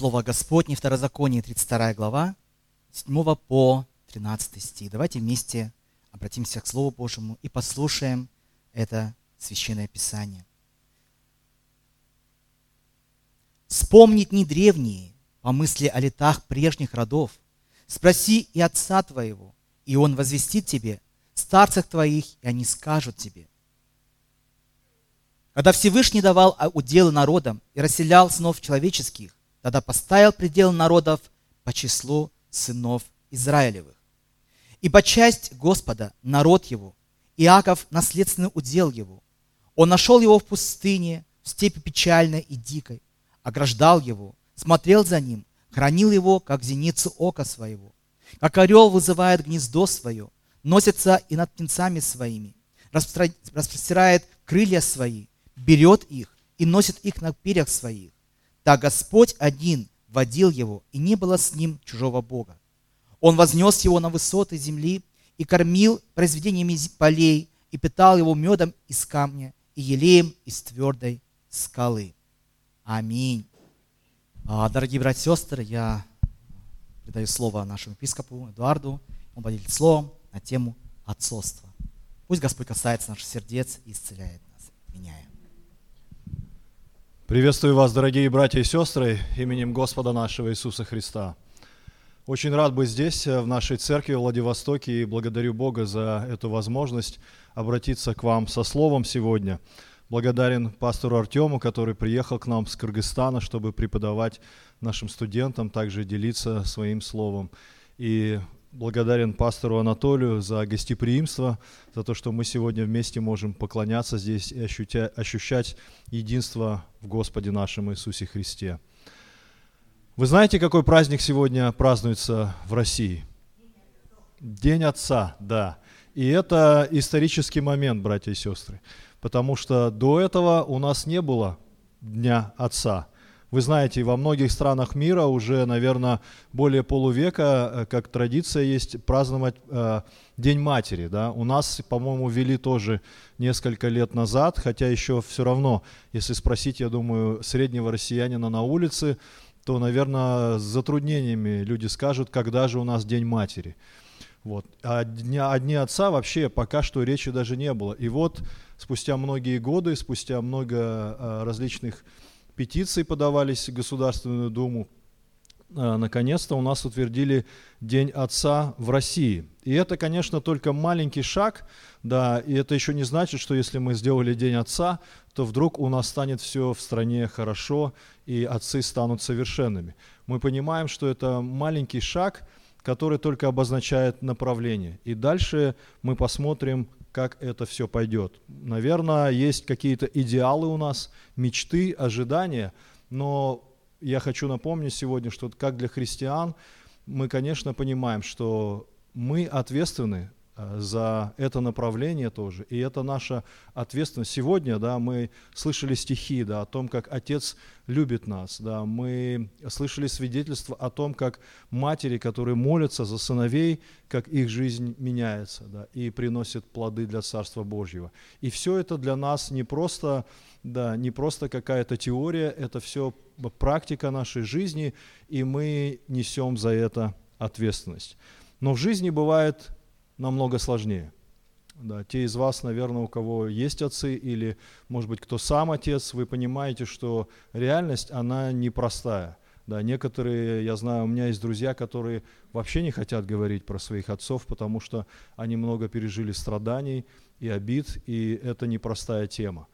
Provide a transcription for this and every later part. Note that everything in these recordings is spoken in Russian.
Слово Господне, Второзаконие, 32 глава, 7 по 13 стих. Давайте вместе обратимся к Слову Божьему и послушаем это Священное Писание. Вспомнить не древние, по мысли о летах прежних родов. Спроси и отца твоего, и он возвестит тебе, старцах твоих, и они скажут тебе. Когда Всевышний давал уделы народам и расселял сынов человеческих, тогда поставил предел народов по числу сынов Израилевых. Ибо часть Господа – народ его, Иаков – наследственный удел его. Он нашел его в пустыне, в степи печальной и дикой, ограждал его, смотрел за ним, хранил его, как зеницу ока своего. Как орел вызывает гнездо свое, носится и над птенцами своими, распростирает крылья свои, берет их и носит их на перьях своих. Так Господь один водил его, и не было с ним чужого Бога. Он вознес его на высоты земли и кормил произведениями полей, и питал его медом из камня и елеем из твердой скалы. Аминь. А, дорогие братья и сестры, я передаю слово нашему епископу Эдуарду. Он поделит словом на тему отцовства. Пусть Господь касается наших сердец и исцеляет нас, меняя. Приветствую вас, дорогие братья и сестры, именем Господа нашего Иисуса Христа. Очень рад быть здесь, в нашей церкви в Владивостоке, и благодарю Бога за эту возможность обратиться к вам со словом сегодня. Благодарен пастору Артему, который приехал к нам с Кыргызстана, чтобы преподавать нашим студентам, также делиться своим словом. И благодарен пастору Анатолию за гостеприимство, за то, что мы сегодня вместе можем поклоняться здесь и ощущать единство в Господе нашем Иисусе Христе. Вы знаете, какой праздник сегодня празднуется в России? День Отца, да. И это исторический момент, братья и сестры, потому что до этого у нас не было Дня Отца – вы знаете, во многих странах мира уже, наверное, более полувека, э, как традиция есть, праздновать э, День матери. Да? У нас, по-моему, ввели тоже несколько лет назад, хотя еще все равно, если спросить, я думаю, среднего россиянина на улице, то, наверное, с затруднениями люди скажут, когда же у нас День матери. Вот. А дня, о Дне Отца вообще пока что речи даже не было. И вот спустя многие годы, спустя много э, различных петиции подавались в Государственную Думу. А, наконец-то у нас утвердили День Отца в России. И это, конечно, только маленький шаг, да, и это еще не значит, что если мы сделали День Отца, то вдруг у нас станет все в стране хорошо, и отцы станут совершенными. Мы понимаем, что это маленький шаг, который только обозначает направление. И дальше мы посмотрим, как это все пойдет. Наверное, есть какие-то идеалы у нас, мечты, ожидания, но я хочу напомнить сегодня, что как для христиан, мы, конечно, понимаем, что мы ответственны за это направление тоже. И это наша ответственность. Сегодня да, мы слышали стихи да, о том, как Отец любит нас. Да, мы слышали свидетельства о том, как матери, которые молятся за сыновей, как их жизнь меняется да, и приносит плоды для Царства Божьего. И все это для нас не просто, да, не просто какая-то теория, это все практика нашей жизни, и мы несем за это ответственность. Но в жизни бывает намного сложнее. Да, те из вас, наверное, у кого есть отцы или, может быть, кто сам отец, вы понимаете, что реальность, она непростая. Да, некоторые, я знаю, у меня есть друзья, которые вообще не хотят говорить про своих отцов, потому что они много пережили страданий и обид, и это непростая тема.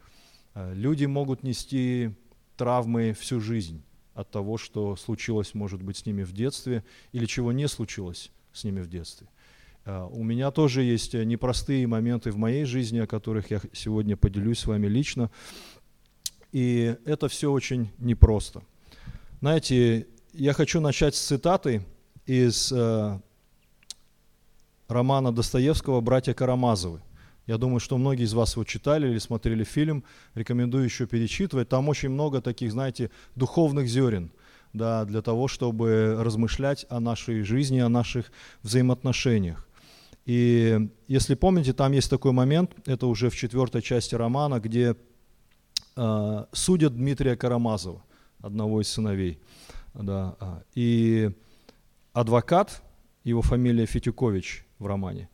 Э, люди могут нести травмы всю жизнь от того, что случилось, может быть, с ними в детстве, или чего не случилось с ними в детстве. А, у меня тоже есть э, непростые моменты в моей жизни, о которых я сегодня поделюсь с вами лично. И это все очень непросто. Знаете, я хочу начать с цитаты из э, романа Достоевского «Братья Карамазовы». Я думаю, что многие из вас его читали или смотрели фильм. Рекомендую еще перечитывать. Там очень много таких, знаете, духовных зерен да, для того, чтобы размышлять о нашей жизни, о наших взаимоотношениях. И если помните, там есть такой момент, это уже в четвертой части романа, где э, судят Дмитрия Карамазова, одного из сыновей. Да, а, и адвокат, его фамилия Фетюкович в романе,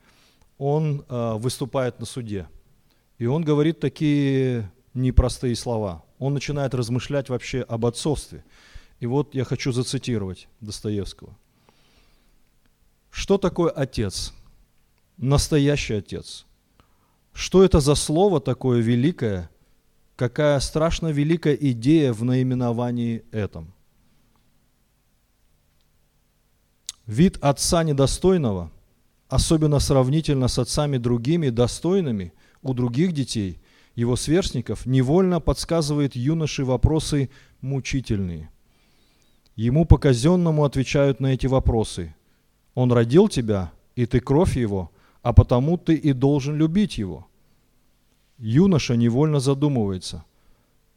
он а, выступает на суде. И он говорит такие непростые слова. Он начинает размышлять вообще об отцовстве. И вот я хочу зацитировать Достоевского. Что такое отец? Настоящий отец. Что это за слово такое великое? Какая страшно великая идея в наименовании этом? Вид отца недостойного, особенно сравнительно с отцами другими достойными у других детей, его сверстников, невольно подсказывает юноше вопросы мучительные. Ему по-казенному отвечают на эти вопросы. Он родил тебя, и ты кровь его, а потому ты и должен любить его. Юноша невольно задумывается.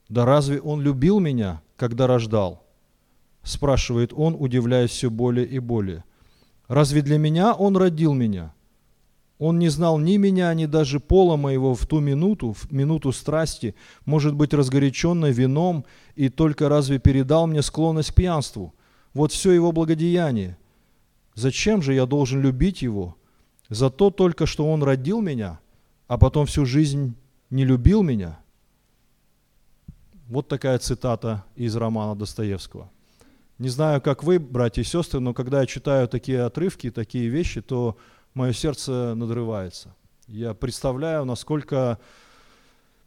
Да разве он любил меня, когда рождал? Спрашивает он, удивляясь все более и более. Разве для меня он родил меня? Он не знал ни меня, ни даже пола моего в ту минуту, в минуту страсти, может быть, разгоряченной вином, и только разве передал мне склонность к пьянству? Вот все его благодеяние. Зачем же я должен любить его? За то только, что он родил меня, а потом всю жизнь не любил меня? Вот такая цитата из романа Достоевского. Не знаю, как вы, братья и сестры, но когда я читаю такие отрывки, такие вещи, то мое сердце надрывается. Я представляю, насколько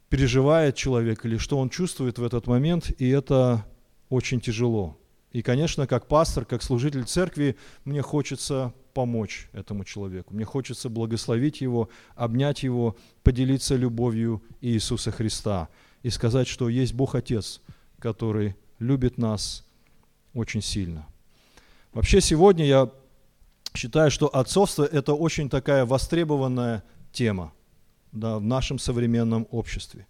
переживает человек или что он чувствует в этот момент, и это очень тяжело. И, конечно, как пастор, как служитель церкви, мне хочется помочь этому человеку. Мне хочется благословить его, обнять его, поделиться любовью Иисуса Христа и сказать, что есть Бог Отец, который любит нас очень сильно. Вообще сегодня я считаю, что отцовство – это очень такая востребованная тема да, в нашем современном обществе.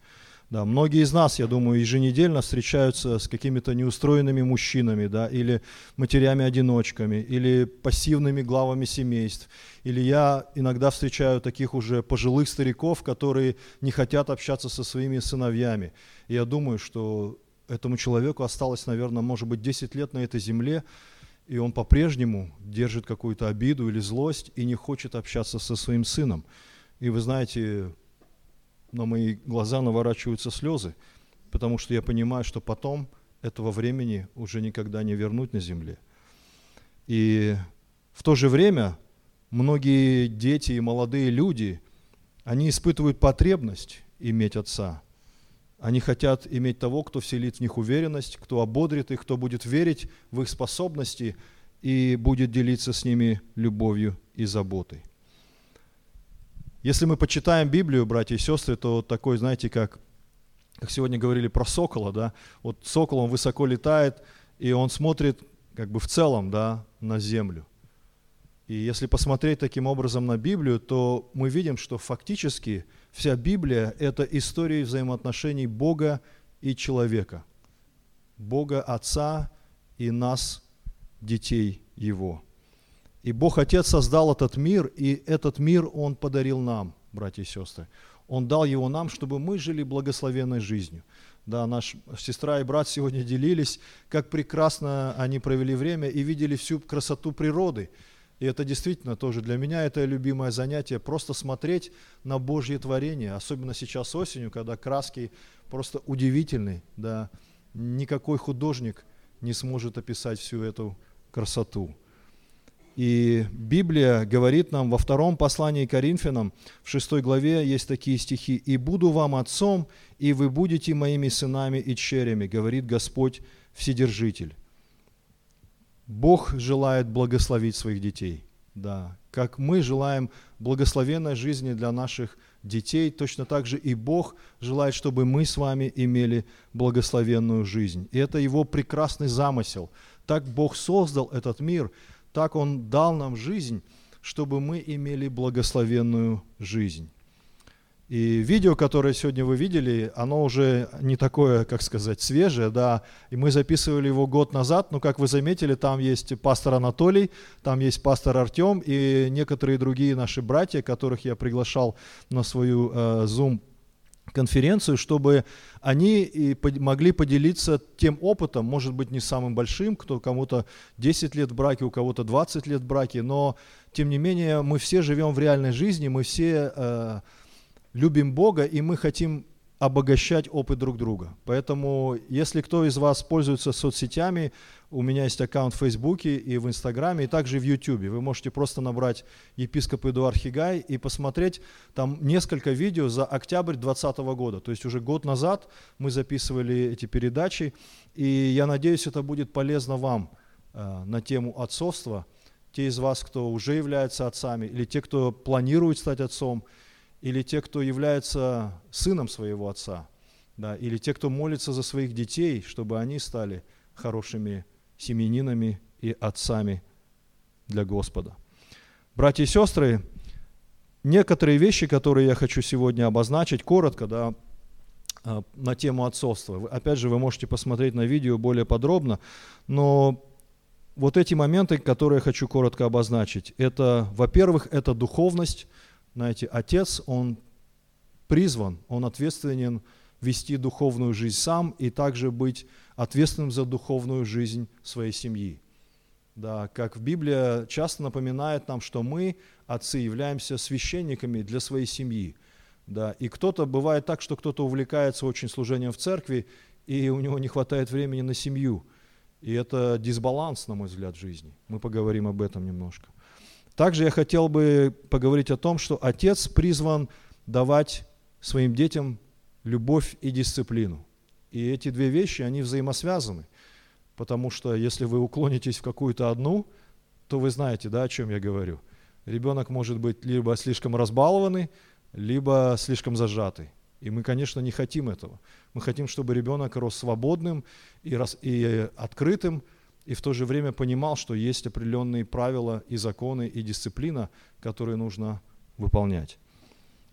Да, многие из нас, я думаю, еженедельно встречаются с какими-то неустроенными мужчинами, да, или матерями-одиночками, или пассивными главами семейств. Или я иногда встречаю таких уже пожилых стариков, которые не хотят общаться со своими сыновьями. И я думаю, что этому человеку осталось, наверное, может быть, 10 лет на этой земле, и он по-прежнему держит какую-то обиду или злость и не хочет общаться со своим сыном. И вы знаете, на мои глаза наворачиваются слезы, потому что я понимаю, что потом этого времени уже никогда не вернуть на земле. И в то же время многие дети и молодые люди, они испытывают потребность иметь отца – они хотят иметь того, кто вселит в них уверенность, кто ободрит их, кто будет верить в их способности и будет делиться с ними любовью и заботой. Если мы почитаем Библию, братья и сестры, то такой, знаете, как, как сегодня говорили про сокола, да, вот сокол, он высоко летает, и он смотрит как бы в целом, да, на землю. И если посмотреть таким образом на Библию, то мы видим, что фактически – Вся Библия – это история взаимоотношений Бога и человека. Бога Отца и нас, детей Его. И Бог Отец создал этот мир, и этот мир Он подарил нам, братья и сестры. Он дал его нам, чтобы мы жили благословенной жизнью. Да, наш сестра и брат сегодня делились, как прекрасно они провели время и видели всю красоту природы – и это действительно тоже для меня это любимое занятие, просто смотреть на Божье творение, особенно сейчас осенью, когда краски просто удивительные, да, никакой художник не сможет описать всю эту красоту. И Библия говорит нам во втором послании Коринфянам, в шестой главе есть такие стихи. «И буду вам отцом, и вы будете моими сынами и черями, говорит Господь Вседержитель». Бог желает благословить своих детей. Да, как мы желаем благословенной жизни для наших детей, точно так же и Бог желает, чтобы мы с вами имели благословенную жизнь. И это Его прекрасный замысел. Так Бог создал этот мир, так Он дал нам жизнь, чтобы мы имели благословенную жизнь. И видео, которое сегодня вы видели, оно уже не такое, как сказать, свежее, да, и мы записывали его год назад, но, как вы заметили, там есть пастор Анатолий, там есть пастор Артем и некоторые другие наши братья, которых я приглашал на свою э, Zoom конференцию, чтобы они и могли поделиться тем опытом, может быть, не самым большим, кто кому-то 10 лет в браке, у кого-то 20 лет в браке, но тем не менее мы все живем в реальной жизни, мы все э, любим Бога, и мы хотим обогащать опыт друг друга. Поэтому, если кто из вас пользуется соцсетями, у меня есть аккаунт в Фейсбуке и в Инстаграме, и также в Ютубе. Вы можете просто набрать епископ Эдуард Хигай и посмотреть там несколько видео за октябрь 2020 года. То есть уже год назад мы записывали эти передачи, и я надеюсь, это будет полезно вам э, на тему отцовства. Те из вас, кто уже является отцами, или те, кто планирует стать отцом – или те, кто является сыном своего отца, да, или те, кто молится за своих детей, чтобы они стали хорошими семьянинами и отцами для Господа. Братья и сестры, некоторые вещи, которые я хочу сегодня обозначить, коротко, да, а, на тему отцовства. Опять же, вы можете посмотреть на видео более подробно, но вот эти моменты, которые я хочу коротко обозначить, это, во-первых, это духовность, знаете, отец, он призван, он ответственен вести духовную жизнь сам и также быть ответственным за духовную жизнь своей семьи. Да, как в Библии часто напоминает нам, что мы, отцы, являемся священниками для своей семьи. Да, и кто-то, бывает так, что кто-то увлекается очень служением в церкви, и у него не хватает времени на семью. И это дисбаланс, на мой взгляд, в жизни. Мы поговорим об этом немножко. Также я хотел бы поговорить о том, что отец призван давать своим детям любовь и дисциплину. И эти две вещи, они взаимосвязаны. Потому что если вы уклонитесь в какую-то одну, то вы знаете, да, о чем я говорю. Ребенок может быть либо слишком разбалованный, либо слишком зажатый. И мы, конечно, не хотим этого. Мы хотим, чтобы ребенок рос свободным и, рос, и открытым, и в то же время понимал, что есть определенные правила и законы и дисциплина, которые нужно выполнять.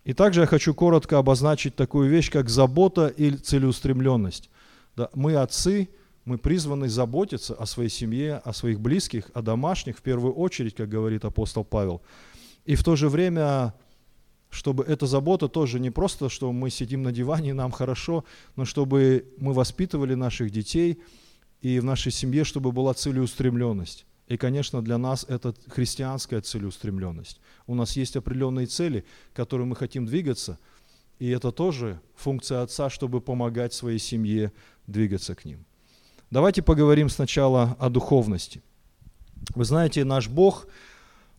И также я хочу коротко обозначить такую вещь, как забота или целеустремленность. Да, мы отцы, мы призваны заботиться о своей семье, о своих близких, о домашних в первую очередь, как говорит апостол Павел. И в то же время, чтобы эта забота тоже не просто, что мы сидим на диване и нам хорошо, но чтобы мы воспитывали наших детей – и в нашей семье, чтобы была целеустремленность. И, конечно, для нас это христианская целеустремленность. У нас есть определенные цели, к которым мы хотим двигаться, и это тоже функция отца, чтобы помогать своей семье двигаться к ним. Давайте поговорим сначала о духовности. Вы знаете, наш Бог,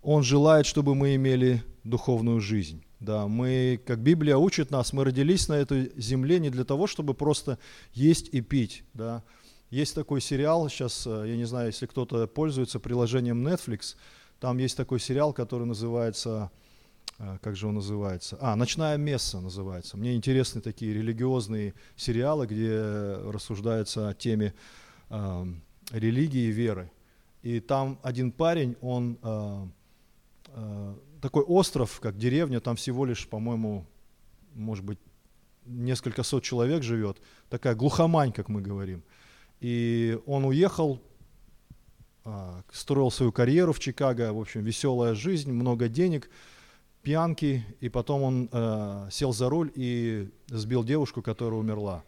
Он желает, чтобы мы имели духовную жизнь. Да, мы, как Библия учит нас, мы родились на этой земле не для того, чтобы просто есть и пить. Да. Есть такой сериал, сейчас, э, я не знаю, если кто-то пользуется приложением Netflix, там есть такой сериал, который называется, э, как же он называется? А, «Ночная месса» называется. Мне интересны такие религиозные сериалы, где рассуждается о теме э, религии и веры. И там один парень, он э, э, такой остров, как деревня, там всего лишь, по-моему, может быть, несколько сот человек живет, такая глухомань, как мы говорим – и он уехал, а, строил свою карьеру в Чикаго, в общем, веселая жизнь, много денег, пьянки, и потом он э, сел за руль и сбил девушку, которая умерла.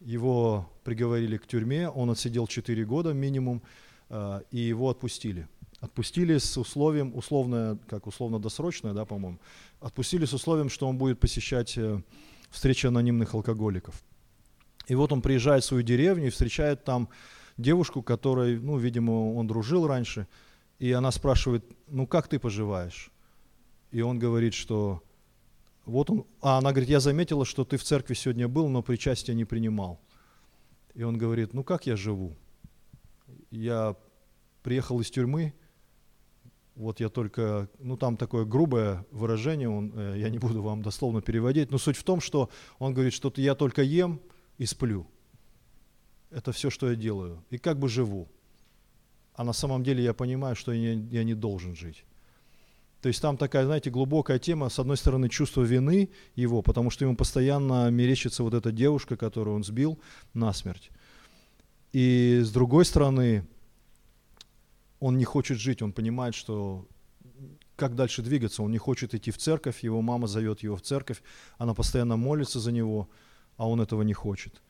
Его приговорили к тюрьме, он отсидел 4 года минимум, э, и его отпустили. Отпустили с условием, условно, как условно-досрочное, да, по-моему, отпустили с условием, что он будет посещать э, встречи анонимных алкоголиков. И вот он приезжает в свою деревню и встречает там девушку, которой, ну, видимо, он дружил раньше, и она спрашивает, ну, как ты поживаешь? И он говорит, что вот он, а она говорит, я заметила, что ты в церкви сегодня был, но причастие не принимал. И он говорит, ну, как я живу? Я приехал из тюрьмы, вот я только, ну там такое грубое выражение, он, э, я не буду вам дословно переводить, но суть в том, что он говорит, что я только ем, и сплю. Это все, что я делаю. И как бы живу. А на самом деле я понимаю, что я, я не должен жить. То есть там такая, знаете, глубокая тема, с одной стороны, чувство вины его, потому что ему постоянно мерещится вот эта девушка, которую он сбил насмерть. И с другой стороны, он не хочет жить, он понимает, что как дальше двигаться. Он не хочет идти в церковь, его мама зовет его в церковь, она постоянно молится за него, а он этого не хочет.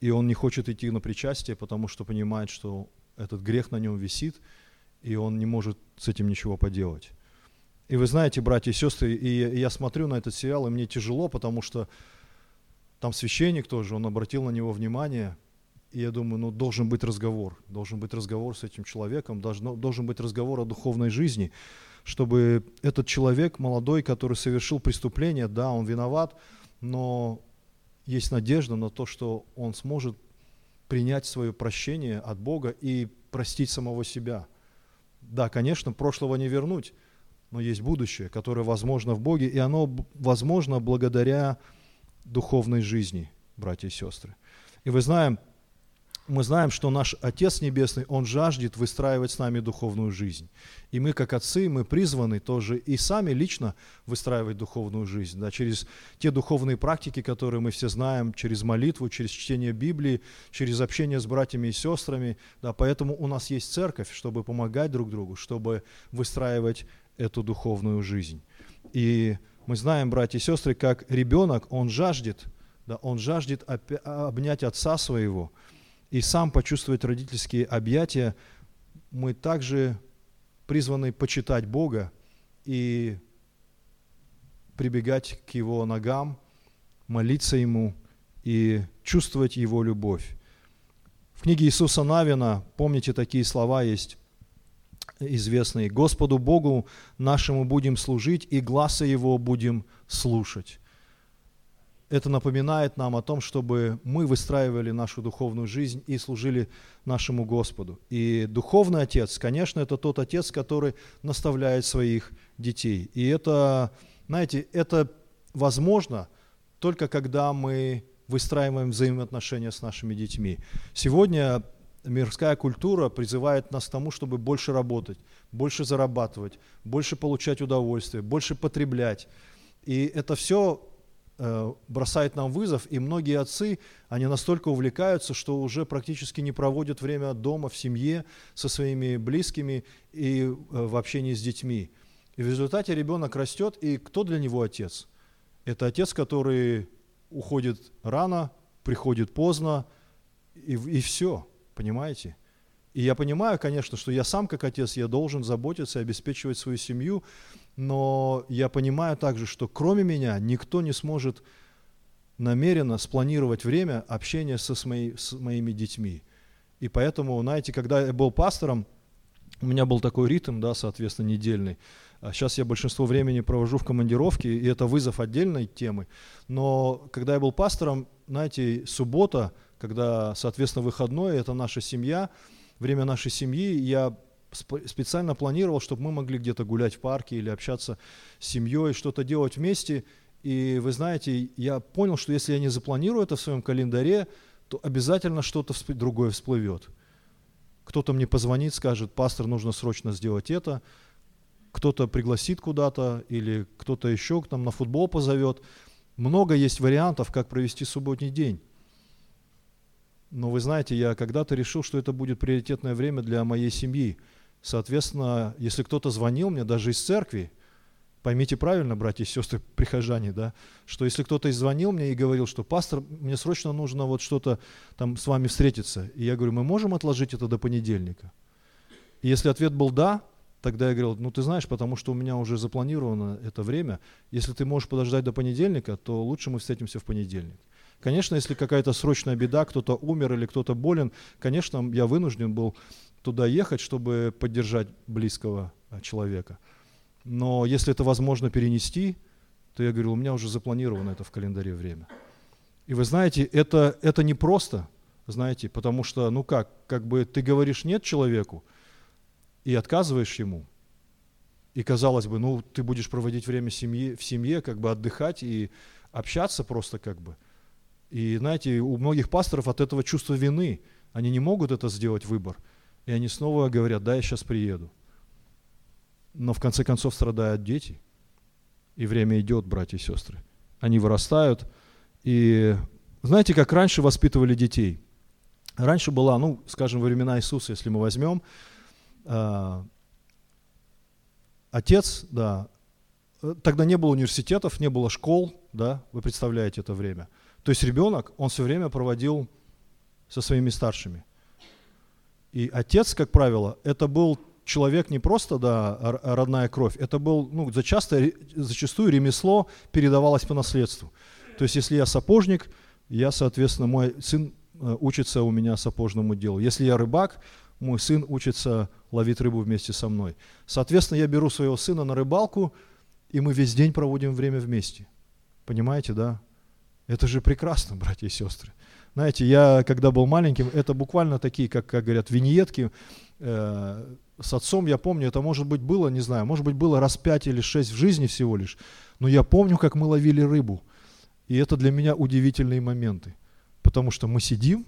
И он не хочет идти на причастие, потому что понимает, что этот грех на нем висит, и он не может с этим ничего поделать. И вы знаете, братья и сестры, и я смотрю на этот сериал, и мне тяжело, потому что там священник тоже, он обратил на него внимание, и я думаю, ну должен быть разговор, должен быть разговор с этим человеком, должен, должен быть разговор о духовной жизни, чтобы этот человек молодой, который совершил преступление, да, он виноват, но есть надежда на то, что он сможет принять свое прощение от Бога и простить самого себя. Да, конечно, прошлого не вернуть, но есть будущее, которое возможно в Боге, и оно возможно благодаря духовной жизни, братья и сестры. И вы знаем, мы знаем, что наш Отец Небесный, Он жаждет выстраивать с нами духовную жизнь. И мы, как отцы, мы призваны тоже и сами лично выстраивать духовную жизнь, да, через те духовные практики, которые мы все знаем, через молитву, через чтение Библии, через общение с братьями и сестрами. Да, поэтому у нас есть церковь, чтобы помогать друг другу, чтобы выстраивать эту духовную жизнь. И мы знаем, братья и сестры, как ребенок, он жаждет, да, он жаждет обнять отца своего – и сам почувствовать родительские объятия, мы также призваны почитать Бога и прибегать к Его ногам, молиться Ему и чувствовать Его любовь. В книге Иисуса Навина, помните, такие слова есть известные. «Господу Богу нашему будем служить, и глаза Его будем слушать» это напоминает нам о том, чтобы мы выстраивали нашу духовную жизнь и служили нашему Господу. И духовный отец, конечно, это тот отец, который наставляет своих детей. И это, знаете, это возможно только когда мы выстраиваем взаимоотношения с нашими детьми. Сегодня мирская культура призывает нас к тому, чтобы больше работать, больше зарабатывать, больше получать удовольствие, больше потреблять. И это все бросает нам вызов, и многие отцы, они настолько увлекаются, что уже практически не проводят время дома, в семье, со своими близкими и э, в общении с детьми. И в результате ребенок растет, и кто для него отец? Это отец, который уходит рано, приходит поздно, и, и все, понимаете? И я понимаю, конечно, что я сам как отец, я должен заботиться и обеспечивать свою семью, но я понимаю также, что кроме меня никто не сможет намеренно спланировать время общения со, с, мои, с моими детьми. И поэтому, знаете, когда я был пастором, у меня был такой ритм, да, соответственно, недельный. А сейчас я большинство времени провожу в командировке, и это вызов отдельной темы. Но когда я был пастором, знаете, суббота, когда, соответственно, выходной, это наша семья, время нашей семьи, я специально планировал, чтобы мы могли где-то гулять в парке или общаться с семьей, что-то делать вместе. И вы знаете, я понял, что если я не запланирую это в своем календаре, то обязательно что-то другое всплывет. Кто-то мне позвонит, скажет, пастор, нужно срочно сделать это. Кто-то пригласит куда-то или кто-то еще к нам на футбол позовет. Много есть вариантов, как провести субботний день. Но вы знаете, я когда-то решил, что это будет приоритетное время для моей семьи – Соответственно, если кто-то звонил мне даже из церкви, поймите правильно, братья и сестры, прихожане, да, что если кто-то звонил мне и говорил, что пастор, мне срочно нужно вот что-то там с вами встретиться, и я говорю, мы можем отложить это до понедельника? И если ответ был да, тогда я говорил, ну ты знаешь, потому что у меня уже запланировано это время, если ты можешь подождать до понедельника, то лучше мы встретимся в понедельник. Конечно, если какая-то срочная беда, кто-то умер или кто-то болен, конечно, я вынужден был туда ехать, чтобы поддержать близкого а, человека. Но если это возможно перенести, то я говорю, у меня уже запланировано это в календаре время. И вы знаете, это, это не просто, знаете, потому что, ну как, как бы ты говоришь нет человеку и отказываешь ему, и казалось бы, ну ты будешь проводить время семьи, в семье, как бы отдыхать и общаться просто как бы. И знаете, у многих пасторов от этого чувство вины, они не могут это сделать выбор – и они снова говорят, да, я сейчас приеду. Но в конце концов страдают дети. И время идет, братья и сестры. Они вырастают. И знаете, как раньше воспитывали детей? Раньше была, ну, скажем, во времена Иисуса, если мы возьмем, а, отец, да, э, тогда не было университетов, не было школ, да, вы представляете это время. То есть ребенок, он все время проводил со своими старшими. И отец, как правило, это был человек не просто, да, родная кровь, это был, ну, зачасто, зачастую ремесло передавалось по наследству. То есть, если я сапожник, я, соответственно, мой сын э, учится у меня сапожному делу. Если я рыбак, мой сын учится ловить рыбу вместе со мной. Соответственно, я беру своего сына на рыбалку, и мы весь день проводим время вместе. Понимаете, да? Это же прекрасно, братья и сестры. Знаете, я когда был маленьким, это буквально такие, как, как говорят, виньетки. Э, с отцом, я помню, это может быть было, не знаю, может быть было раз пять или шесть в жизни всего лишь. Но я помню, как мы ловили рыбу. И это для меня удивительные моменты. Потому что мы сидим,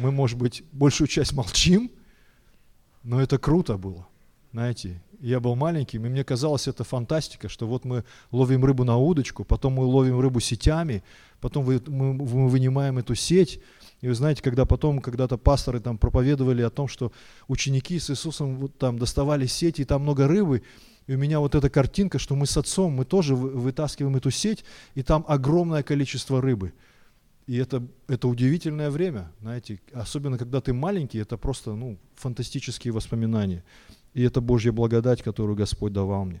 мы, может быть, большую часть молчим, но это круто было. Знаете, я был маленьким, и мне казалось это фантастика, что вот мы ловим рыбу на удочку, потом мы ловим рыбу сетями, потом мы, мы вынимаем эту сеть. И вы знаете, когда потом, когда-то пасторы там проповедовали о том, что ученики с Иисусом вот там доставали сети, и там много рыбы, и у меня вот эта картинка, что мы с отцом, мы тоже вытаскиваем эту сеть, и там огромное количество рыбы. И это, это удивительное время, знаете, особенно когда ты маленький, это просто ну, фантастические воспоминания. И это Божья благодать, которую Господь давал мне.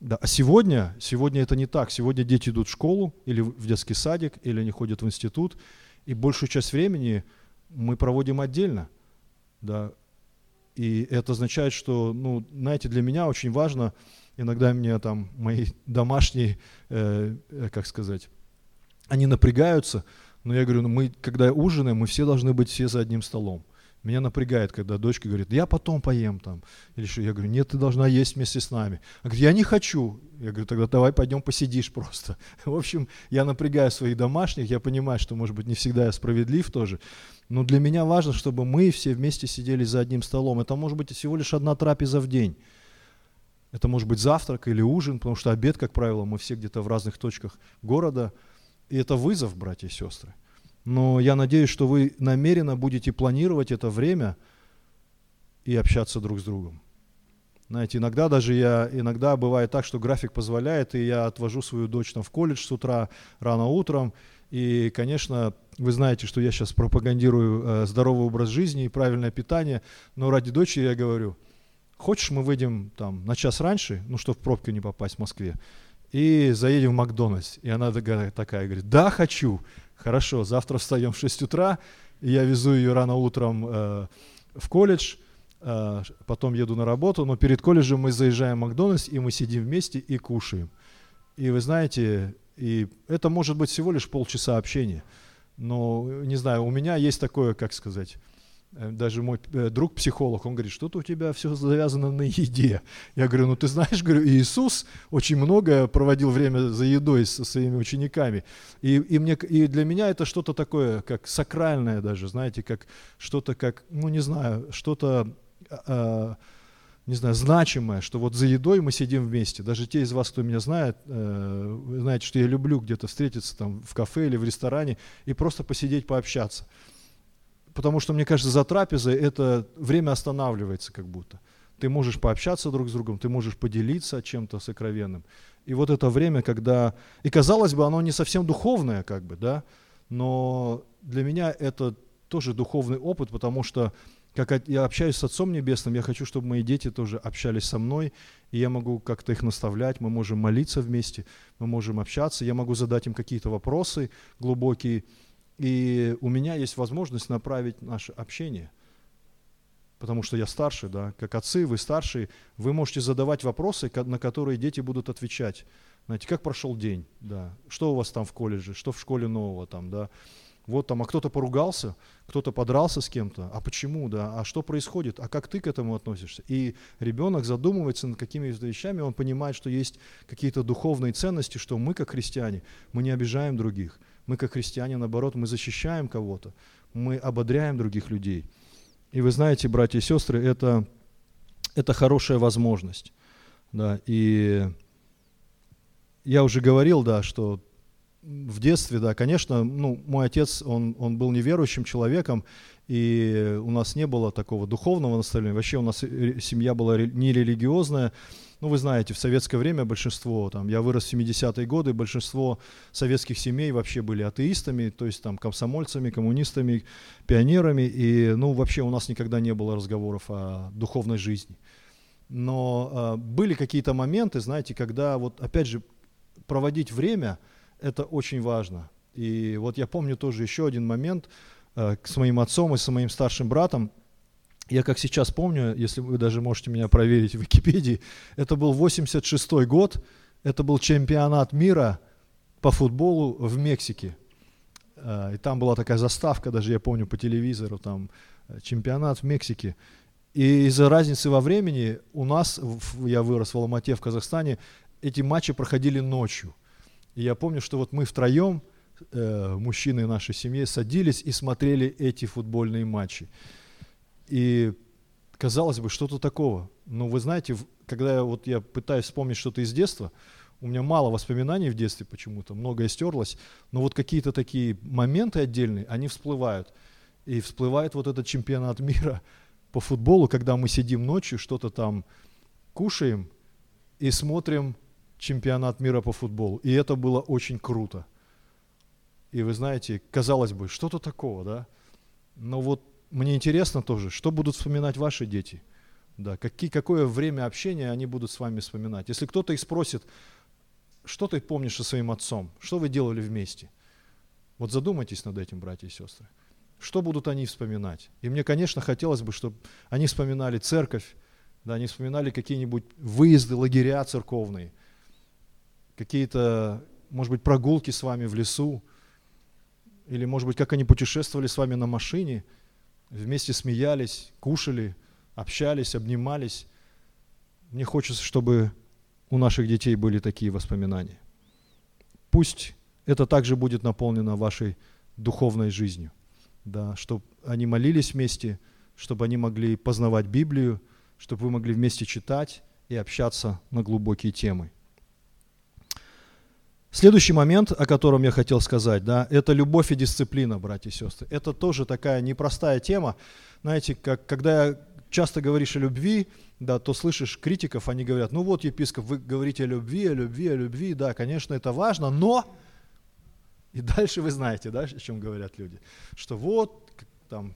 Да. А сегодня, сегодня это не так. Сегодня дети идут в школу или в детский садик, или они ходят в институт, и большую часть времени мы проводим отдельно. Да. И это означает, что, ну, знаете, для меня очень важно, иногда мне там мои домашние, э, э как сказать, они напрягаются, но я говорю, ну мы, когда ужинаем, мы все должны быть все за одним столом. Меня напрягает, когда дочка говорит, я потом поем там. Или что, я говорю, нет, ты должна есть вместе с нами. Она говорит, я не хочу. Я говорю, тогда давай пойдем посидишь просто. В общем, я напрягаю своих домашних, я понимаю, что, может быть, не всегда я справедлив тоже. Но для меня важно, чтобы мы все вместе сидели за одним столом. Это может быть всего лишь одна трапеза в день. Это может быть завтрак или ужин, потому что обед, как правило, мы все где-то в разных точках города – и это вызов, братья и сестры. Но я надеюсь, что вы намеренно будете планировать это время и общаться друг с другом. Знаете, иногда даже я, иногда бывает так, что график позволяет, и я отвожу свою дочь там в колледж с утра, рано утром, и, конечно, вы знаете, что я сейчас пропагандирую э, здоровый образ жизни и правильное питание, но ради дочери я говорю, хочешь мы выйдем там на час раньше, ну, чтобы в пробку не попасть в Москве, и заедем в Макдональдс. И она такая говорит, да, хочу. Хорошо, завтра встаем в 6 утра, и я везу ее рано утром э, в колледж, э, потом еду на работу, но перед колледжем мы заезжаем в Макдональдс, и мы сидим вместе и кушаем. И вы знаете, и это может быть всего лишь полчаса общения. Но, не знаю, у меня есть такое, как сказать, даже мой э, друг психолог, он говорит, что-то у тебя все завязано на еде. Я говорю, ну ты знаешь, говорю, Иисус очень много проводил время за едой со своими учениками. И, и, мне, и для меня это что-то такое, как сакральное даже, знаете, как что-то как, ну не знаю, что-то, э, не знаю, значимое, что вот за едой мы сидим вместе. Даже те из вас, кто меня знает, э, знаете, что я люблю где-то встретиться там в кафе или в ресторане и просто посидеть, пообщаться потому что, мне кажется, за трапезой это время останавливается как будто. Ты можешь пообщаться друг с другом, ты можешь поделиться чем-то сокровенным. И вот это время, когда... И казалось бы, оно не совсем духовное, как бы, да, но для меня это тоже духовный опыт, потому что как я общаюсь с Отцом Небесным, я хочу, чтобы мои дети тоже общались со мной, и я могу как-то их наставлять, мы можем молиться вместе, мы можем общаться, я могу задать им какие-то вопросы глубокие, и у меня есть возможность направить наше общение, потому что я старше, да, как отцы, вы старшие, вы можете задавать вопросы, на которые дети будут отвечать. Знаете, как прошел день, да, что у вас там в колледже, что в школе нового там, да, вот там, а кто-то поругался, кто-то подрался с кем-то, а почему, да, а что происходит, а как ты к этому относишься? И ребенок задумывается над какими-то вещами, он понимает, что есть какие-то духовные ценности, что мы, как христиане, мы не обижаем других, мы, как христиане, наоборот, мы защищаем кого-то, мы ободряем других людей. И вы знаете, братья и сестры, это, это хорошая возможность. Да, и я уже говорил, да, что в детстве, да, конечно, ну, мой отец, он, он был неверующим человеком, и у нас не было такого духовного наставления. Вообще у нас семья была не религиозная. Ну, вы знаете, в советское время большинство, там, я вырос в 70-е годы, большинство советских семей вообще были атеистами, то есть там комсомольцами, коммунистами, пионерами, и, ну, вообще у нас никогда не было разговоров о духовной жизни. Но э, были какие-то моменты, знаете, когда вот, опять же, проводить время – это очень важно. И вот я помню тоже еще один момент э, с моим отцом и с моим старшим братом. Я как сейчас помню, если вы даже можете меня проверить в Википедии, это был 86 год, это был чемпионат мира по футболу в Мексике. Э, и там была такая заставка, даже я помню по телевизору, там э, чемпионат в Мексике. И из-за разницы во времени у нас, я вырос в Алмате в Казахстане, эти матчи проходили ночью. И я помню, что вот мы втроем, э, мужчины нашей семьи, садились и смотрели эти футбольные матчи. И казалось бы, что-то такого. Но вы знаете, когда я, вот я пытаюсь вспомнить что-то из детства, у меня мало воспоминаний в детстве почему-то, многое стерлось, но вот какие-то такие моменты отдельные, они всплывают. И всплывает вот этот чемпионат мира по футболу, когда мы сидим ночью, что-то там кушаем и смотрим чемпионат мира по футболу. И это было очень круто. И вы знаете, казалось бы, что-то такого, да? Но вот мне интересно тоже, что будут вспоминать ваши дети? Да, какие, какое время общения они будут с вами вспоминать? Если кто-то их спросит, что ты помнишь со своим отцом? Что вы делали вместе? Вот задумайтесь над этим, братья и сестры. Что будут они вспоминать? И мне, конечно, хотелось бы, чтобы они вспоминали церковь, да, они вспоминали какие-нибудь выезды, лагеря церковные – какие-то, может быть, прогулки с вами в лесу, или, может быть, как они путешествовали с вами на машине, вместе смеялись, кушали, общались, обнимались. Мне хочется, чтобы у наших детей были такие воспоминания. Пусть это также будет наполнено вашей духовной жизнью, да, чтобы они молились вместе, чтобы они могли познавать Библию, чтобы вы могли вместе читать и общаться на глубокие темы. Следующий момент, о котором я хотел сказать, да, это любовь и дисциплина, братья и сестры. Это тоже такая непростая тема. Знаете, как, когда часто говоришь о любви, да, то слышишь критиков, они говорят, ну вот, епископ, вы говорите о любви, о любви, о любви, да, конечно, это важно, но... И дальше вы знаете, да, о чем говорят люди. Что вот, там,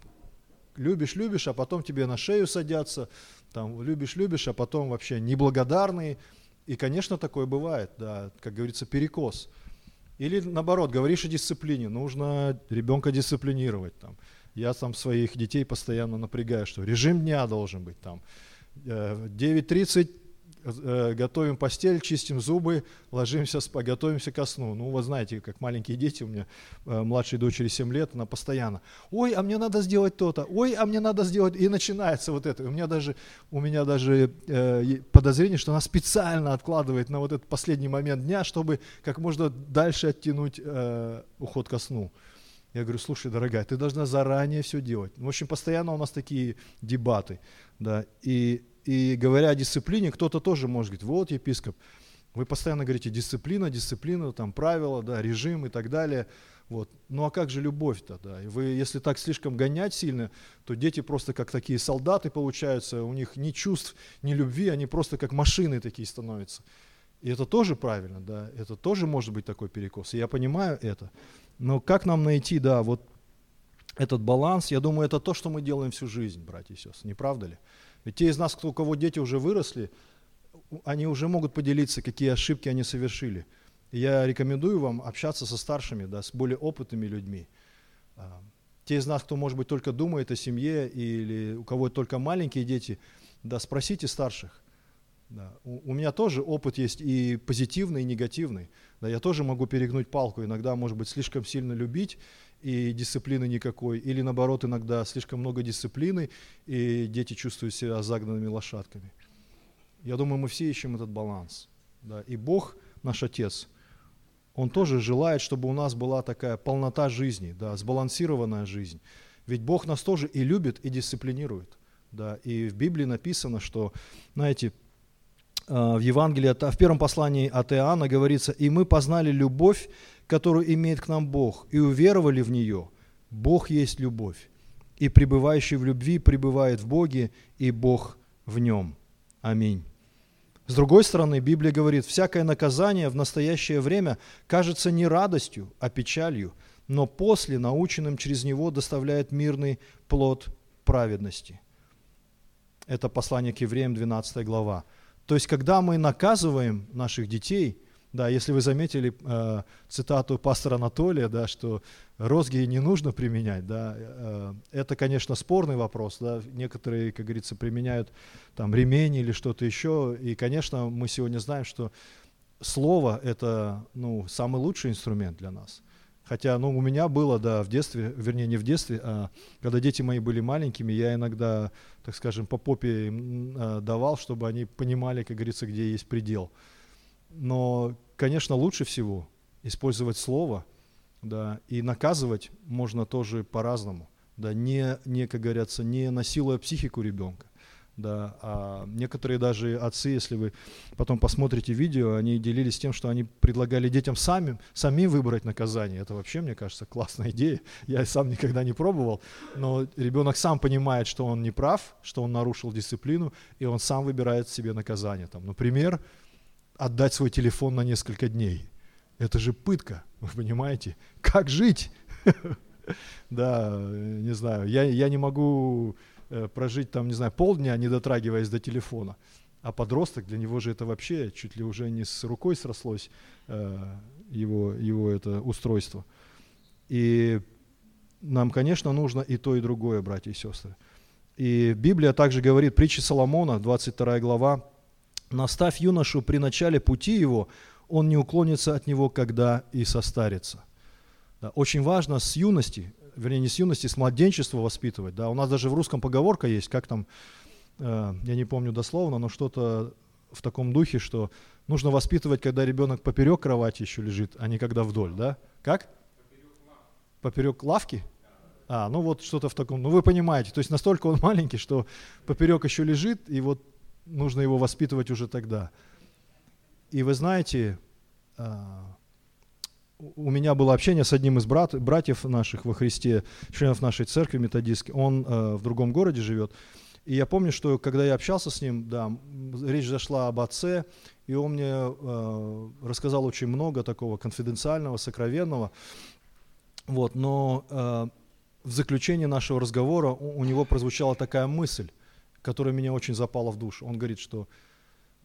любишь, любишь, а потом тебе на шею садятся, там, любишь, любишь, а потом вообще неблагодарные, и, конечно, такое бывает, да, как говорится, перекос. Или наоборот, говоришь о дисциплине, нужно ребенка дисциплинировать. Там. Я там своих детей постоянно напрягаю, что режим дня должен быть там. 9.30 э, готовим постель, чистим зубы, ложимся, готовимся ко сну. Ну, вы знаете, как маленькие дети, у меня э, младшей дочери 7 лет, она постоянно, ой, а мне надо сделать то-то, ой, а мне надо сделать, и начинается вот это. У меня даже, у меня даже э, подозрение, что она специально откладывает на вот этот последний момент дня, чтобы как можно дальше оттянуть э, уход ко сну. Я говорю, слушай, дорогая, ты должна заранее все делать. В общем, постоянно у нас такие дебаты. Да, и и говоря о дисциплине, кто-то тоже может говорить, вот епископ, вы постоянно говорите дисциплина, дисциплина, там правила, да, режим и так далее. Вот. Ну а как же любовь-то? Да? И вы, если так слишком гонять сильно, то дети просто как такие солдаты получаются, у них ни чувств, ни любви, они просто как машины такие становятся. И это тоже правильно, да, это тоже может быть такой перекос. И я понимаю это. Но как нам найти, да, вот этот баланс, я думаю, это то, что мы делаем всю жизнь, братья и сестры, не правда ли? Ведь те из нас, кто, у кого дети уже выросли, они уже могут поделиться, какие ошибки они совершили. И я рекомендую вам общаться со старшими, да, с более опытными людьми. А, те из нас, кто, может быть, только думает о семье или у кого только маленькие дети, да, спросите старших. Да. У, у меня тоже опыт есть и позитивный, и негативный. Да, я тоже могу перегнуть палку, иногда, может быть, слишком сильно любить и дисциплины никакой, или наоборот, иногда слишком много дисциплины, и дети чувствуют себя загнанными лошадками. Я думаю, мы все ищем этот баланс. Да? И Бог, наш Отец, Он тоже желает, чтобы у нас была такая полнота жизни, да, сбалансированная жизнь. Ведь Бог нас тоже и любит, и дисциплинирует. Да? И в Библии написано, что, знаете, в Евангелии, в первом послании от Иоанна говорится, «И мы познали любовь, которую имеет к нам Бог, и уверовали в нее. Бог есть любовь, и пребывающий в любви пребывает в Боге, и Бог в нем». Аминь. С другой стороны, Библия говорит, всякое наказание в настоящее время кажется не радостью, а печалью, но после, наученным через него, доставляет мирный плод праведности. Это послание к евреям, 12 глава. То есть, когда мы наказываем наших детей, да, если вы заметили э, цитату пастора Анатолия, да, что розги не нужно применять, да, э, это, конечно, спорный вопрос, да, некоторые, как говорится, применяют там ремень или что-то еще, и, конечно, мы сегодня знаем, что слово – это, ну, самый лучший инструмент для нас – Хотя, ну, у меня было, да, в детстве, вернее, не в детстве, а когда дети мои были маленькими, я иногда, так скажем, по попе им а, давал, чтобы они понимали, как говорится, где есть предел. Но, конечно, лучше всего использовать слово, да, и наказывать можно тоже по-разному, да, не, не, как говорится, не насилуя психику ребенка, да, а некоторые даже отцы, если вы потом посмотрите видео, они делились тем, что они предлагали детям сами, самим выбрать наказание. Это вообще, мне кажется, классная идея. Я сам никогда не пробовал, но ребенок сам понимает, что он не прав, что он нарушил дисциплину, и он сам выбирает себе наказание. Там, например, отдать свой телефон на несколько дней. Это же пытка, вы понимаете? Как жить? Да, не знаю, я, я не могу Э, прожить там, не знаю, полдня, не дотрагиваясь до телефона. А подросток, для него же это вообще чуть ли уже не с рукой срослось э, его, его это устройство. И нам, конечно, нужно и то, и другое, братья и сестры. И Библия также говорит, притча Соломона, 22 глава, «Наставь юношу при начале пути его, он не уклонится от него, когда и состарится». Да, очень важно с юности вернее, не с юности, с младенчества воспитывать. Да? У нас даже в русском поговорка есть, как там, э, я не помню дословно, но что-то в таком духе, что нужно воспитывать, когда ребенок поперек кровати еще лежит, а не когда вдоль, да? Как? Поперек лавки? А, ну вот что-то в таком, ну вы понимаете, то есть настолько он маленький, что поперек еще лежит, и вот нужно его воспитывать уже тогда. И вы знаете, а, у меня было общение с одним из брат, братьев наших во Христе, членов нашей церкви методистской. Он э, в другом городе живет. И я помню, что когда я общался с ним, да, речь зашла об отце, и он мне э, рассказал очень много такого конфиденциального, сокровенного. Вот, но э, в заключении нашего разговора у, у него прозвучала такая мысль, которая меня очень запала в душу. Он говорит, что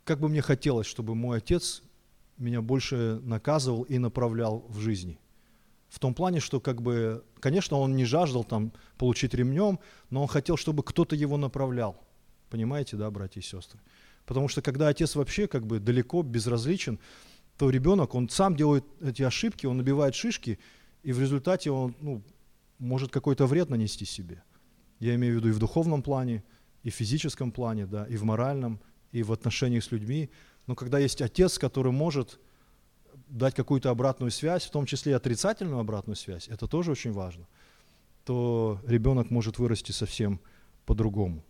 как бы мне хотелось, чтобы мой отец меня больше наказывал и направлял в жизни. В том плане, что как бы, конечно, он не жаждал там получить ремнем, но он хотел, чтобы кто-то его направлял. Понимаете, да, братья и сестры? Потому что когда отец вообще как бы далеко, безразличен, то ребенок, он сам делает эти ошибки, он набивает шишки, и в результате он ну, может какой-то вред нанести себе. Я имею в виду и в духовном плане, и в физическом плане, да, и в моральном, и в отношениях с людьми. Но когда есть отец, который может дать какую-то обратную связь, в том числе и отрицательную обратную связь, это тоже очень важно, то ребенок может вырасти совсем по-другому.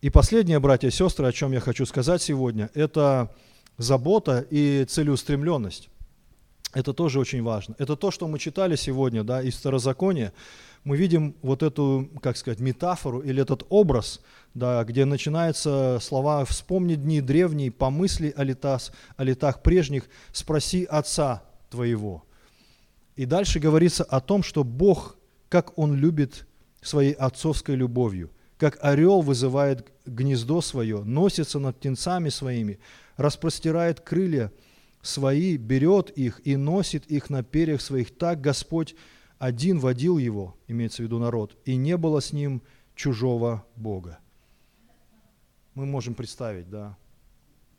И последнее, братья и сестры, о чем я хочу сказать сегодня, это забота и целеустремленность. Это тоже очень важно. Это то, что мы читали сегодня да, из Старозакония. Мы видим вот эту, как сказать, метафору или этот образ, да, где начинаются слова «вспомни дни древние, помысли о, летах, о летах прежних, спроси отца твоего». И дальше говорится о том, что Бог, как Он любит своей отцовской любовью, как орел вызывает гнездо свое, носится над птенцами своими, распростирает крылья – свои, берет их и носит их на перьях своих. Так Господь один водил его, имеется в виду народ, и не было с ним чужого Бога. Мы можем представить, да,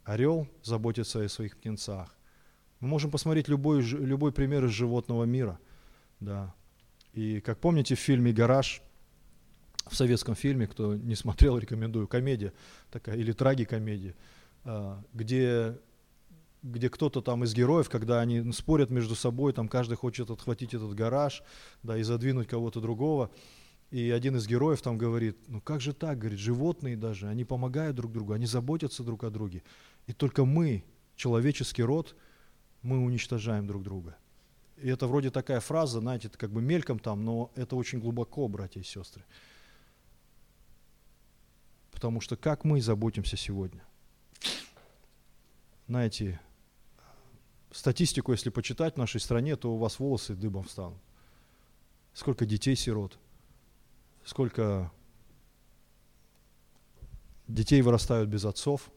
орел заботится о своих птенцах. Мы можем посмотреть любой, любой пример из животного мира, да. И как помните в фильме «Гараж», в советском фильме, кто не смотрел, рекомендую, комедия такая, или трагикомедия, а, где где кто-то там из героев, когда они спорят между собой, там каждый хочет отхватить этот гараж, да, и задвинуть кого-то другого. И И один из героев там говорит, ну как же так, говорит, животные даже, они помогают друг другу, они заботятся друг о друге. И только мы, человеческий род, мы уничтожаем друг друга. И это вроде такая фраза, знаете, это как бы мельком там, но это очень глубоко, братья и сестры. Потому что как мы заботимся сегодня? Знаете, статистику, если почитать в нашей стране, то у вас волосы дыбом встанут. Сколько детей-сирот, сколько детей вырастают без отцов.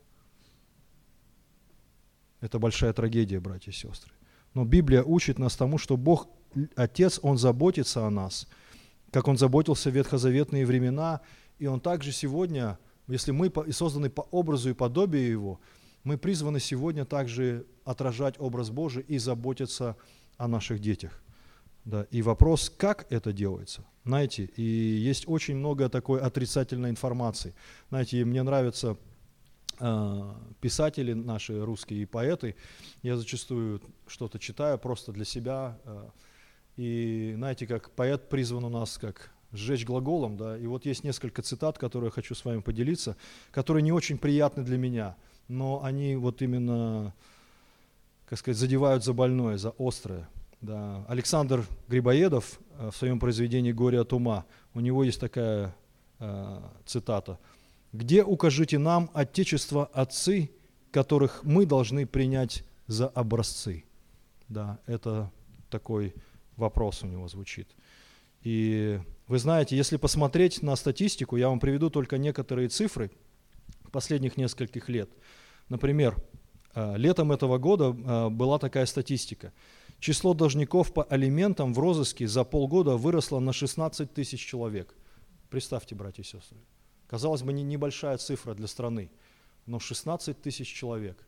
Это большая трагедия, братья и сестры. Но Библия учит нас тому, что Бог, Отец, Он заботится о нас, как Он заботился в ветхозаветные времена, и Он также сегодня, если мы созданы по образу и подобию Его, мы призваны сегодня также отражать образ Божий и заботиться о наших детях. Да, и вопрос, как это делается, знаете, и есть очень много такой отрицательной информации. Знаете, мне нравятся э, писатели наши русские и поэты, я зачастую что-то читаю просто для себя, э, и знаете, как поэт призван у нас как сжечь глаголом, да, и вот есть несколько цитат, которые я хочу с вами поделиться, которые не очень приятны для меня, но они вот именно, как сказать, задевают за больное, за острое. Да. Александр Грибоедов э, в своем произведении «Горе от ума», у него есть такая э, цитата. «Где укажите нам, Отечество, отцы, которых мы должны принять за образцы?» Да, это такой вопрос у него звучит. И вы знаете, если посмотреть на статистику, я вам приведу только некоторые цифры последних нескольких лет. Например, э, летом этого года э, была такая статистика – Число должников по алиментам в розыске за полгода выросло на 16 тысяч человек. Представьте, братья и сестры. Казалось бы, не небольшая цифра для страны, но 16 тысяч человек,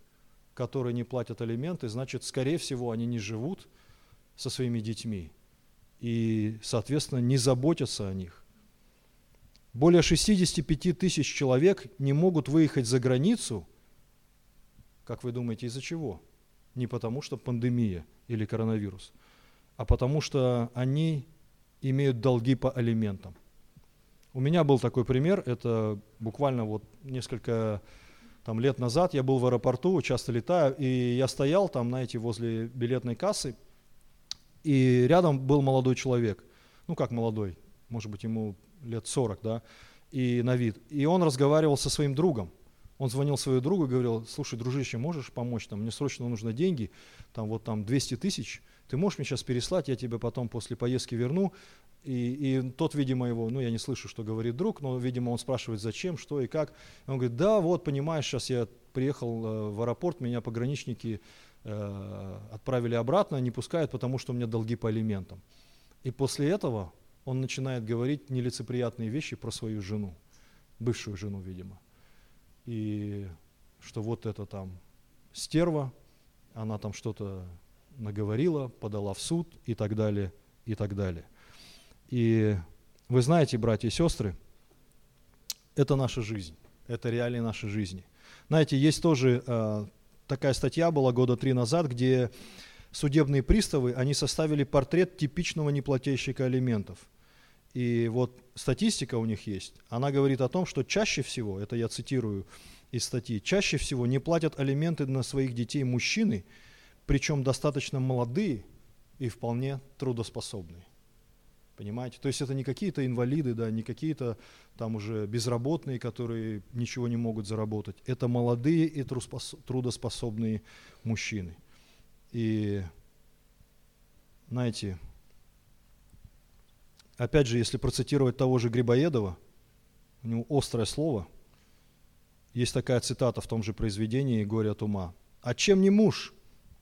которые не платят алименты, значит, скорее всего, они не живут со своими детьми и, соответственно, не заботятся о них. Более 65 тысяч человек не могут выехать за границу. Как вы думаете, из-за чего? Не потому, что пандемия – или коронавирус, а потому что они имеют долги по алиментам. У меня был такой пример, это буквально вот несколько там, лет назад я был в аэропорту, часто летаю, и я стоял там, знаете, возле билетной кассы, и рядом был молодой человек, ну как молодой, может быть ему лет 40, да, и на вид. И он разговаривал со своим другом. Он звонил своему другу и говорил, слушай, дружище, можешь помочь, там, мне срочно нужно деньги, там вот там 200 тысяч, ты можешь мне сейчас переслать, я тебе потом после поездки верну. И, и тот, видимо, его, ну я не слышу, что говорит друг, но, видимо, он спрашивает, зачем, что и как. И он говорит, да, вот, понимаешь, сейчас я приехал э, в аэропорт, меня пограничники э, отправили обратно, не пускают, потому что у меня долги по алиментам. И после этого он начинает говорить нелицеприятные вещи про свою жену, бывшую жену, видимо и что вот это там стерва, она там что-то наговорила, подала в суд и так далее, и так далее. И вы знаете, братья и сестры, это наша жизнь, это реалии нашей жизни. Знаете, есть тоже э, такая статья была года три назад, где судебные приставы, они составили портрет типичного неплательщика алиментов – и вот статистика у них есть, она говорит о том, что чаще всего, это я цитирую из статьи, чаще всего не платят алименты на своих детей мужчины, причем достаточно молодые и вполне трудоспособные. Понимаете? То есть это не какие-то инвалиды, да, не какие-то там уже безработные, которые ничего не могут заработать. Это молодые и трудоспособные мужчины. И, знаете, Опять же, если процитировать того же Грибоедова, у него острое слово, есть такая цитата в том же произведении «Горе от ума». «А чем не муж?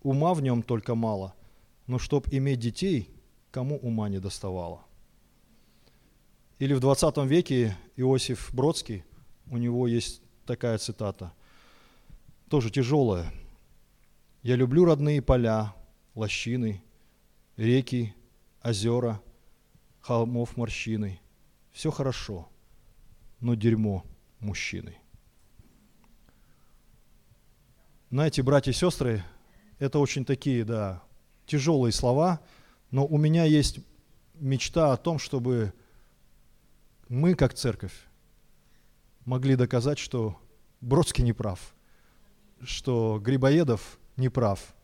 Ума в нем только мало, но чтоб иметь детей, кому ума не доставало». Или в 20 веке Иосиф Бродский, у него есть такая цитата, тоже тяжелая. «Я люблю родные поля, лощины, реки, озера – холмов морщины. Все хорошо, но дерьмо мужчины. Знаете, братья и сестры, это очень такие, да, тяжелые слова, но у меня есть мечта о том, чтобы мы, как церковь, могли доказать, что Бродский не прав, что Грибоедов не прав.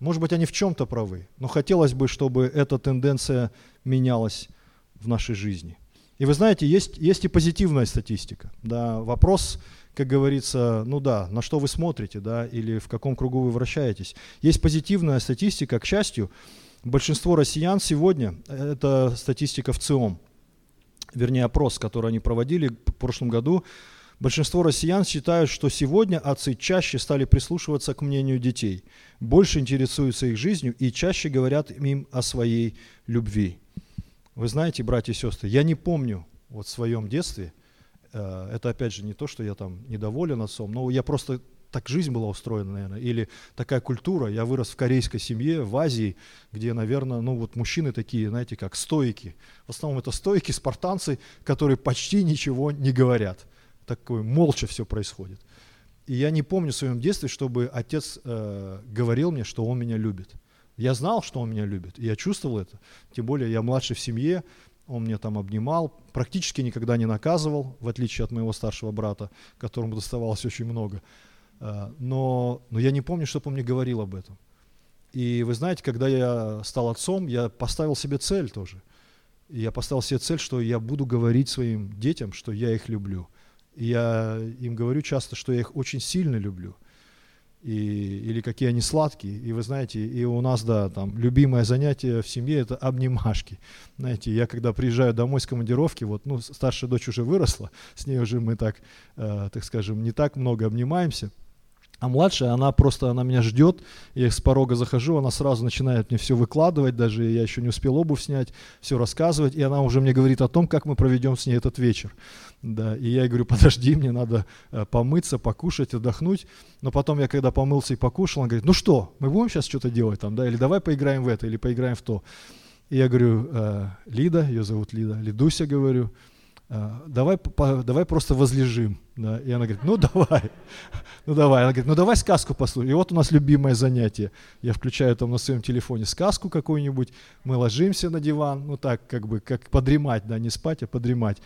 Может быть, они в чем-то правы, но хотелось бы, чтобы эта тенденция менялась в нашей жизни. И вы знаете, есть, есть и позитивная статистика. Да, вопрос, как говорится, ну да, на что вы смотрите, да, или в каком кругу вы вращаетесь. Есть позитивная статистика, к счастью, большинство россиян сегодня, это статистика в ЦИОМ, вернее опрос, который они проводили в прошлом году, большинство россиян считают, что сегодня отцы чаще стали прислушиваться к мнению детей, больше интересуются их жизнью и чаще говорят им о своей любви. Вы знаете, братья и сестры, я не помню вот в своем детстве, э, это опять же не то, что я там недоволен отцом, но я просто так жизнь была устроена, наверное, или такая культура. Я вырос в корейской семье, в Азии, где, наверное, ну вот мужчины такие, знаете, как стойки. В основном это стойки, спартанцы, которые почти ничего не говорят. Такое молча все происходит. И я не помню в своем детстве, чтобы отец э, говорил мне, что он меня любит. Я знал, что он меня любит, и я чувствовал это. Тем более я младший в семье, он меня там обнимал, практически никогда не наказывал, в отличие от моего старшего брата, которому доставалось очень много. Э, но, но я не помню, чтобы он мне говорил об этом. И вы знаете, когда я стал отцом, я поставил себе цель тоже. Я поставил себе цель, что я буду говорить своим детям, что я их люблю. Я им говорю часто, что я их очень сильно люблю и, или какие они сладкие. И вы знаете, и у нас, да, там, любимое занятие в семье – это обнимашки. Знаете, я когда приезжаю домой с командировки, вот, ну, старшая дочь уже выросла, с ней уже мы так, э, так скажем, не так много обнимаемся – а младшая, она просто, она меня ждет, я с порога захожу, она сразу начинает мне все выкладывать, даже я еще не успел обувь снять, все рассказывать, и она уже мне говорит о том, как мы проведем с ней этот вечер. Да, и я говорю, подожди, мне надо э, помыться, покушать, отдохнуть. Но потом я, когда помылся и покушал, он говорит, ну что, мы будем сейчас что-то делать там, да, или давай поиграем в это, или поиграем в то. И я говорю, э, Лида, ее зовут Лида, Лидуся, говорю, «А, давай, по, давай просто возлежим. Да? И она говорит, ну давай, ну давай. Она говорит, ну давай сказку послушаем. И вот у нас любимое занятие. Я включаю там на своем телефоне сказку какую-нибудь, мы ложимся на диван, ну так как бы, как подремать, да, не спать, а подремать.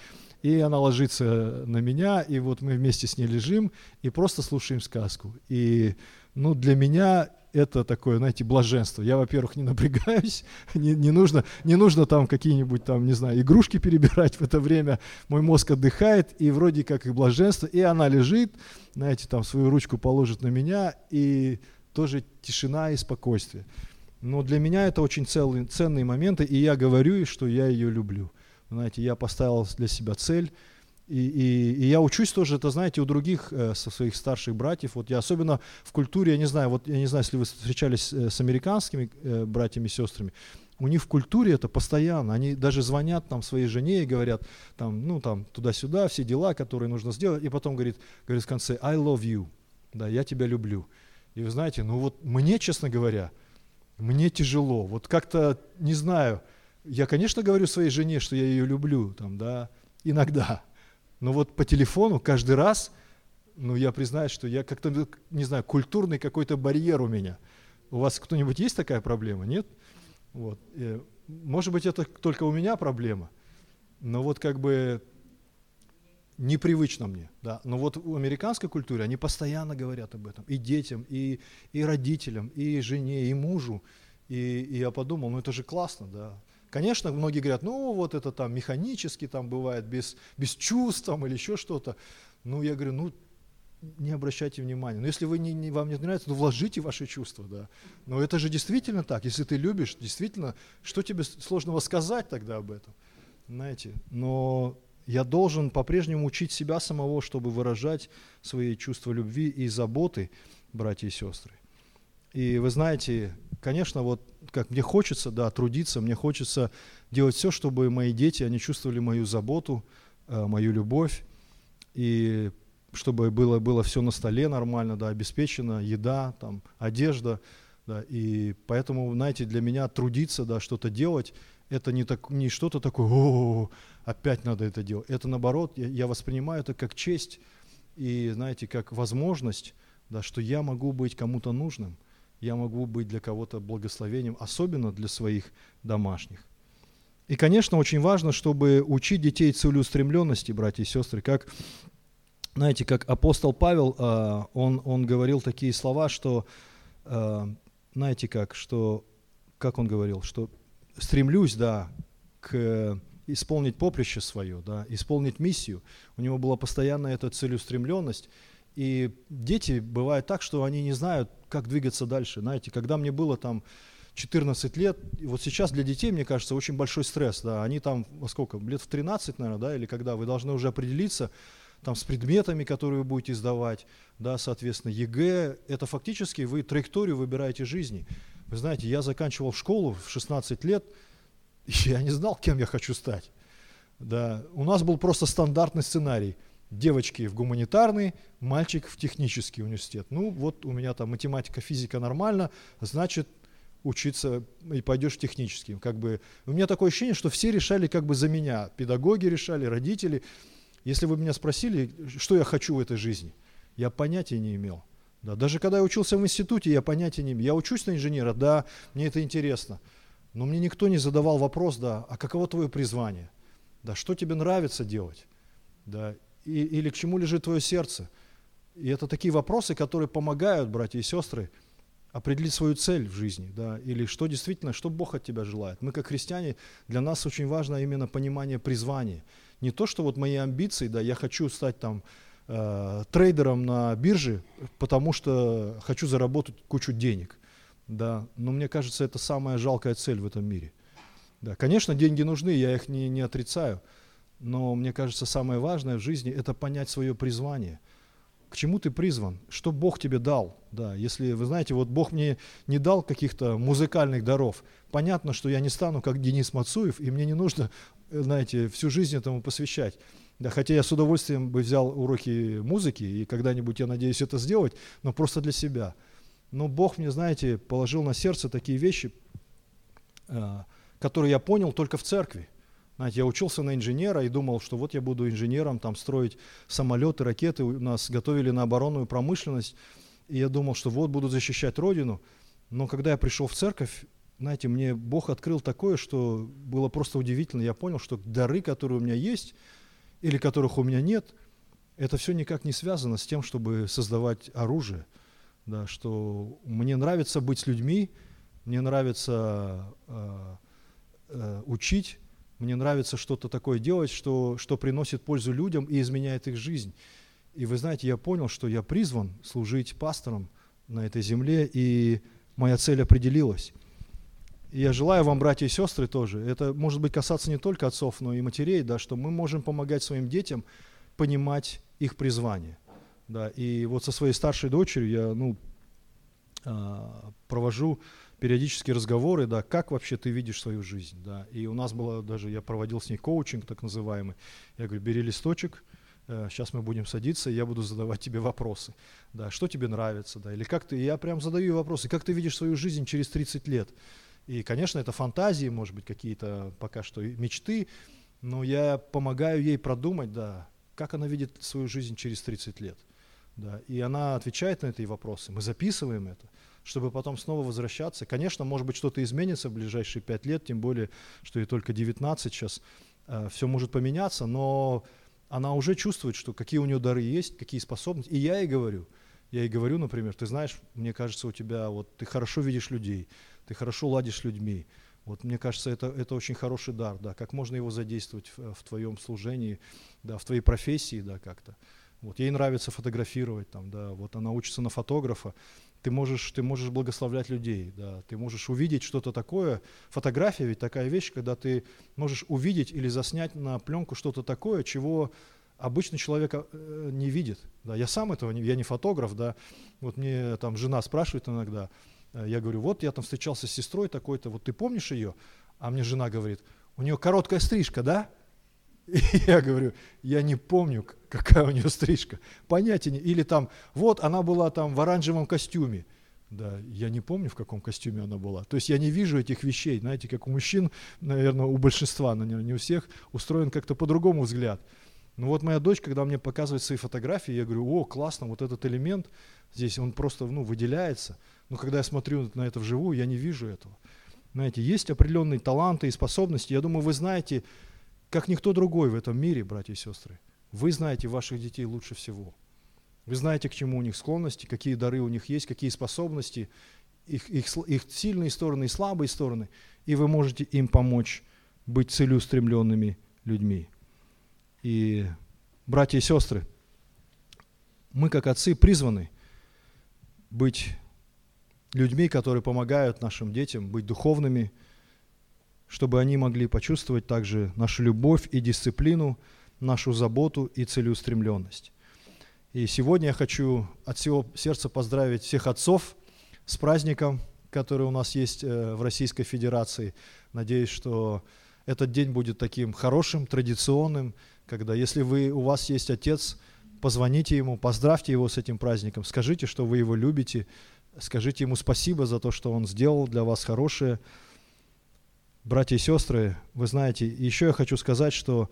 И она ложится на меня, и вот мы вместе с ней лежим и просто слушаем сказку. И ну, для меня это такое, знаете, блаженство. Я, во-первых, не напрягаюсь, не, не, нужно, не нужно там какие-нибудь там, не знаю, игрушки перебирать в это время. Мой мозг отдыхает, и вроде как и блаженство, и она лежит, знаете, там свою ручку положит на меня, и тоже тишина и спокойствие. Но для меня это очень целый, ценные моменты, и я говорю, что я ее люблю. Знаете, я поставил для себя цель – и, и, и я учусь тоже, это знаете, у других э, со своих старших братьев. Вот я особенно в культуре, я не знаю, вот я не знаю, если вы встречались э, с американскими э, братьями и сестрами, у них в культуре это постоянно. Они даже звонят там своей жене и говорят, там, ну там туда-сюда, все дела, которые нужно сделать, и потом говорит, говорит в конце, I love you, да, я тебя люблю. И вы знаете, ну вот мне, честно говоря, мне тяжело. Вот как-то, не знаю, я, конечно, говорю своей жене, что я ее люблю, там, да, иногда, но вот по телефону каждый раз, ну, я признаюсь, что я как-то, не знаю, культурный какой-то барьер у меня. У вас кто-нибудь есть такая проблема? Нет? Вот. Э, может быть, это только у меня проблема, но вот как бы непривычно мне. Да. Но вот в американской культуре они постоянно говорят об этом. И детям, и, и родителям, и жене, и мужу. И, и я подумал, ну это же классно, да. Конечно, многие говорят, ну вот это там механически там бывает, без, без чувств там, или еще что-то. Ну, я говорю, ну, не обращайте внимания. Но если вы не, не, вам не нравится, то вложите ваши чувства, да. Но это же действительно так. Если ты любишь, действительно, что тебе сложного сказать тогда об этом? Знаете, но я должен по-прежнему учить себя самого, чтобы выражать свои чувства любви и заботы, братья и сестры. И вы знаете, конечно, вот как мне хочется, да, трудиться, мне хочется делать все, чтобы мои дети, они чувствовали мою заботу, э, мою любовь, и чтобы было, было все на столе нормально, да, обеспечено, еда, там, одежда, да, и поэтому, знаете, для меня трудиться, да, что-то делать, это не, так, не что-то такое, о, опять надо это делать. Это наоборот, я, я воспринимаю это как честь и, знаете, как возможность, да, что я могу быть кому-то нужным – я могу быть для кого-то благословением, особенно для своих домашних. И, конечно, очень важно, чтобы учить детей целеустремленности, братья и сестры, как, знаете, как апостол Павел, а, он, он говорил такие слова, что, а, знаете как, что, как он говорил, что стремлюсь, да, к исполнить поприще свое, да, исполнить миссию. У него была постоянная эта целеустремленность. И дети бывает так, что они не знают, как двигаться дальше. Знаете, когда мне было там 14 лет, и вот сейчас для детей, мне кажется, очень большой стресс, да, они там, во сколько, лет в 13, наверное, да, или когда вы должны уже определиться, там, с предметами, которые вы будете сдавать, да, соответственно, ЕГЭ, это фактически вы траекторию выбираете жизни. Вы знаете, я заканчивал школу в 16 лет, и я не знал, кем я хочу стать. Да, у нас был просто стандартный сценарий. Девочки в гуманитарный, мальчик в технический университет. Ну, вот у меня там математика, физика нормально, значит, учиться и пойдешь в технический. Как бы, у меня такое ощущение, что все решали как бы за меня. Педагоги решали, родители. Если вы меня спросили, что я хочу в этой жизни, я понятия не имел. Да, даже когда я учился в институте, я понятия не имел. Я учусь на инженера, да, мне это интересно. Но мне никто не задавал вопрос, да, а каково твое призвание? Да, что тебе нравится делать? Да, и, или к чему лежит твое сердце? И это такие вопросы, которые помогают, братья и сестры, определить свою цель в жизни, да, или что действительно, что Бог от тебя желает. Мы, как христиане, для нас очень важно именно понимание призвания. Не то, что вот мои амбиции, да, я хочу стать там э, трейдером на бирже, потому что хочу заработать кучу денег, да, но мне кажется, это самая жалкая цель в этом мире. Да, конечно, деньги нужны, я их не, не отрицаю, но мне кажется, самое важное в жизни – это понять свое призвание – к чему ты призван, что Бог тебе дал. Да, если вы знаете, вот Бог мне не дал каких-то музыкальных даров, понятно, что я не стану как Денис Мацуев, и мне не нужно, э, знаете, всю жизнь этому посвящать. Да, хотя я с удовольствием бы взял уроки музыки, и когда-нибудь я надеюсь это сделать, но просто для себя. Но Бог мне, знаете, положил на сердце такие вещи, э, которые я понял только в церкви. Знаете, я учился на инженера и думал, что вот я буду инженером, там строить самолеты, ракеты. У нас готовили на оборонную промышленность. И я думал, что вот буду защищать Родину. Но когда я пришел в церковь, знаете, мне Бог открыл такое, что было просто удивительно. Я понял, что дары, которые у меня есть, или которых у меня нет, это все никак не связано с тем, чтобы создавать оружие. Да, что мне нравится быть с людьми, мне нравится э, э, учить, мне нравится что-то такое делать, что, что приносит пользу людям и изменяет их жизнь. И вы знаете, я понял, что я призван служить пастором на этой земле, и моя цель определилась. И я желаю вам, братья и сестры, тоже, это может быть касаться не только отцов, но и матерей, да, что мы можем помогать своим детям понимать их призвание. Да, и вот со своей старшей дочерью я ну, а, провожу периодические разговоры, да, как вообще ты видишь свою жизнь, да. И у нас было даже, я проводил с ней коучинг так называемый. Я говорю, бери листочек, сейчас э, мы будем садиться, я буду задавать тебе вопросы, да, что тебе нравится, да, или как ты, я прям задаю вопросы, как ты видишь свою жизнь через 30 лет. И, конечно, это фантазии, может быть, какие-то пока что мечты, но я помогаю ей продумать, да, как она видит свою жизнь через 30 лет. Да, и она отвечает на эти вопросы, мы записываем это чтобы потом снова возвращаться. Конечно, может быть, что-то изменится в ближайшие пять лет, тем более, что ей только 19 сейчас, э, все может поменяться, но она уже чувствует, что какие у нее дары есть, какие способности. И я ей говорю, я ей говорю, например, ты знаешь, мне кажется, у тебя, вот ты хорошо видишь людей, ты хорошо ладишь с людьми. Вот мне кажется, это, это очень хороший дар, да, как можно его задействовать в, в твоем служении, да, в твоей профессии, да, как-то. Вот ей нравится фотографировать, там, да, вот она учится на фотографа, ты можешь, ты можешь благословлять людей, да, ты можешь увидеть что-то такое. Фотография ведь такая вещь, когда ты можешь увидеть или заснять на пленку что-то такое, чего обычный человек э, не видит. Да. Я сам этого не, я не фотограф, да. Вот мне там жена спрашивает иногда, э, я говорю, вот я там встречался с сестрой такой-то, вот ты помнишь ее? А мне жена говорит, у нее короткая стрижка, да? И я говорю, я не помню, какая у нее стрижка. Понятия не. Или там, вот она была там в оранжевом костюме. Да, я не помню, в каком костюме она была. То есть я не вижу этих вещей. Знаете, как у мужчин, наверное, у большинства, но не у всех, устроен как-то по-другому взгляд. Ну вот моя дочь, когда мне показывает свои фотографии, я говорю, о, классно, вот этот элемент здесь, он просто ну, выделяется. Но когда я смотрю на это вживую, я не вижу этого. Знаете, есть определенные таланты и способности. Я думаю, вы знаете, как никто другой в этом мире, братья и сестры. Вы знаете ваших детей лучше всего. Вы знаете, к чему у них склонности, какие дары у них есть, какие способности, их, их, их сильные стороны и слабые стороны, и вы можете им помочь быть целеустремленными людьми. И, братья и сестры, мы, как отцы, призваны быть людьми, которые помогают нашим детям быть духовными, чтобы они могли почувствовать также нашу любовь и дисциплину, нашу заботу и целеустремленность. И сегодня я хочу от всего сердца поздравить всех отцов с праздником, который у нас есть э, в Российской Федерации. Надеюсь, что этот день будет таким хорошим, традиционным, когда если вы, у вас есть отец, позвоните ему, поздравьте его с этим праздником, скажите, что вы его любите, скажите ему спасибо за то, что он сделал для вас хорошее. Братья и сестры, вы знаете, еще я хочу сказать, что,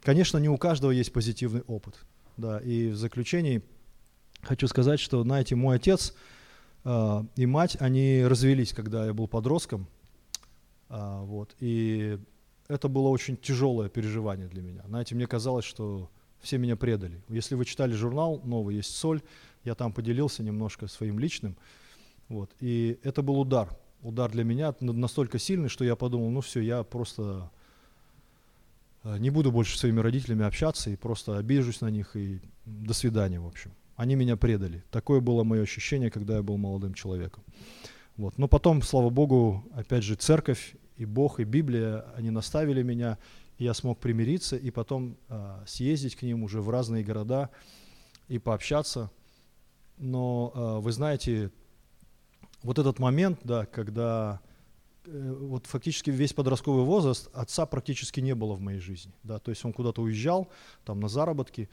конечно, не у каждого есть позитивный опыт. Да, и в заключении хочу сказать, что, знаете, мой отец э, и мать, они развелись, когда я был подростком. Э, вот, и это было очень тяжелое переживание для меня. Знаете, мне казалось, что все меня предали. Если вы читали журнал новый, есть «Соль», я там поделился немножко своим личным. Вот, и это был удар. Удар для меня настолько сильный, что я подумал, ну все, я просто э, не буду больше с своими родителями общаться и просто обижусь на них и до свидания, в общем. Они меня предали. Такое было мое ощущение, когда я был молодым человеком. Вот. Но потом, слава Богу, опять же, церковь и Бог, и Библия, они наставили меня, и я смог примириться, и потом э, съездить к ним уже в разные города и пообщаться. Но э, вы знаете, вот этот момент, да, когда э, вот фактически весь подростковый возраст отца практически не было в моей жизни, да, то есть он куда-то уезжал, там на заработки,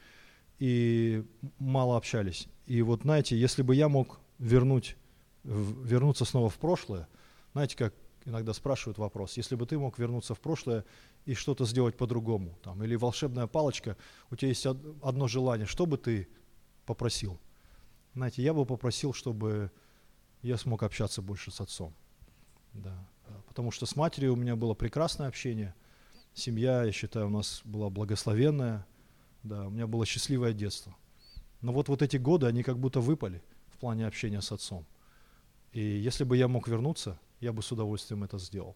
и мало общались. И вот знаете, если бы я мог вернуть, вернуться снова в прошлое, знаете, как иногда спрашивают вопрос, если бы ты мог вернуться в прошлое и что-то сделать по-другому, там, или волшебная палочка, у тебя есть одно желание, что бы ты попросил? Знаете, я бы попросил, чтобы я смог общаться больше с отцом. Да. Потому что с матерью у меня было прекрасное общение. Семья, я считаю, у нас была благословенная. Да, у меня было счастливое детство. Но вот, вот эти годы, они как будто выпали в плане общения с отцом. И если бы я мог вернуться, я бы с удовольствием это сделал.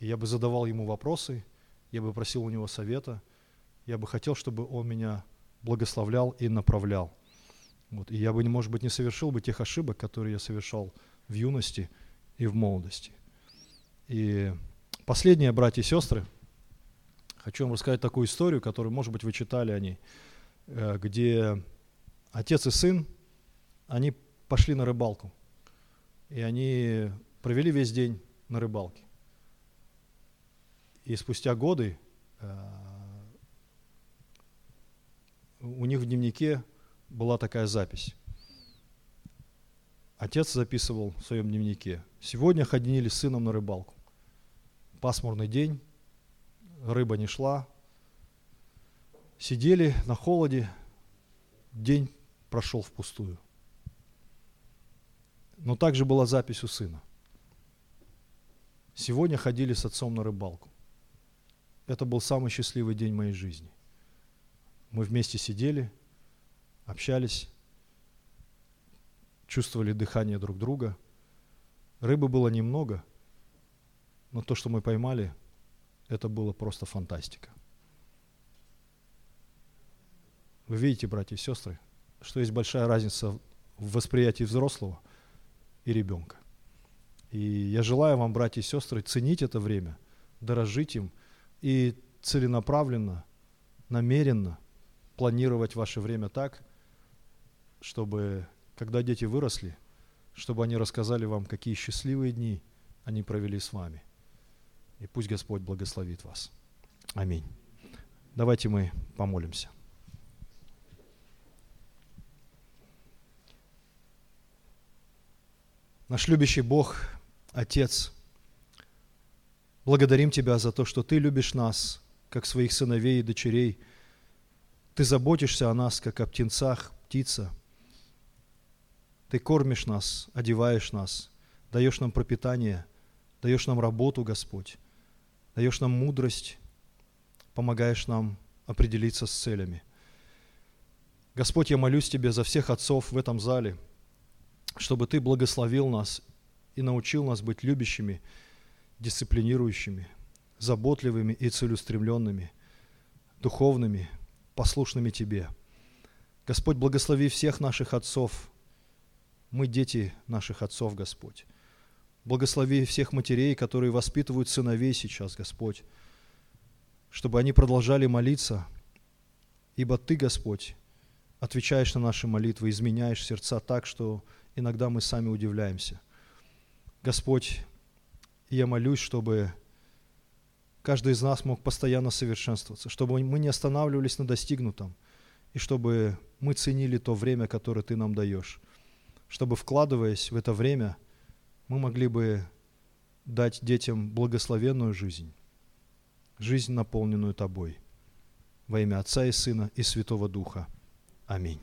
И я бы задавал ему вопросы, я бы просил у него совета, я бы хотел, чтобы он меня благословлял и направлял. Вот. И я бы, может быть, не совершил бы тех ошибок, которые я совершал в юности и в молодости. И последнее, братья и сестры, хочу вам рассказать такую историю, которую, может быть, вы читали о ней, э, где отец и сын, они пошли на рыбалку. И они провели весь день на рыбалке. И спустя годы э, у них в дневнике была такая запись. Отец записывал в своем дневнике. Сегодня ходили с сыном на рыбалку. Пасмурный день, рыба не шла. Сидели на холоде, день прошел впустую. Но также была запись у сына. Сегодня ходили с отцом на рыбалку. Это был самый счастливый день моей жизни. Мы вместе сидели, общались, чувствовали дыхание друг друга. Рыбы было немного, но то, что мы поймали, это было просто фантастика. Вы видите, братья и сестры, что есть большая разница в восприятии взрослого и ребенка. И я желаю вам, братья и сестры, ценить это время, дорожить им и целенаправленно, намеренно планировать ваше время так, чтобы, когда дети выросли, чтобы они рассказали вам, какие счастливые дни они провели с вами. И пусть Господь благословит вас. Аминь. Давайте мы помолимся. Наш любящий Бог, Отец, благодарим Тебя за то, что Ты любишь нас, как своих сыновей и дочерей. Ты заботишься о нас, как о птенцах, птица – ты кормишь нас, одеваешь нас, даешь нам пропитание, даешь нам работу, Господь, даешь нам мудрость, помогаешь нам определиться с целями. Господь, я молюсь Тебе за всех отцов в этом зале, чтобы Ты благословил нас и научил нас быть любящими, дисциплинирующими, заботливыми и целеустремленными, духовными, послушными Тебе. Господь, благослови всех наших отцов. Мы дети наших отцов, Господь. Благослови всех матерей, которые воспитывают сыновей сейчас, Господь, чтобы они продолжали молиться, ибо Ты, Господь, отвечаешь на наши молитвы, изменяешь сердца так, что иногда мы сами удивляемся. Господь, я молюсь, чтобы каждый из нас мог постоянно совершенствоваться, чтобы мы не останавливались на достигнутом, и чтобы мы ценили то время, которое Ты нам даешь, чтобы, вкладываясь в это время, мы могли бы дать детям благословенную жизнь, жизнь, наполненную Тобой. Во имя Отца и Сына и Святого Духа. Аминь.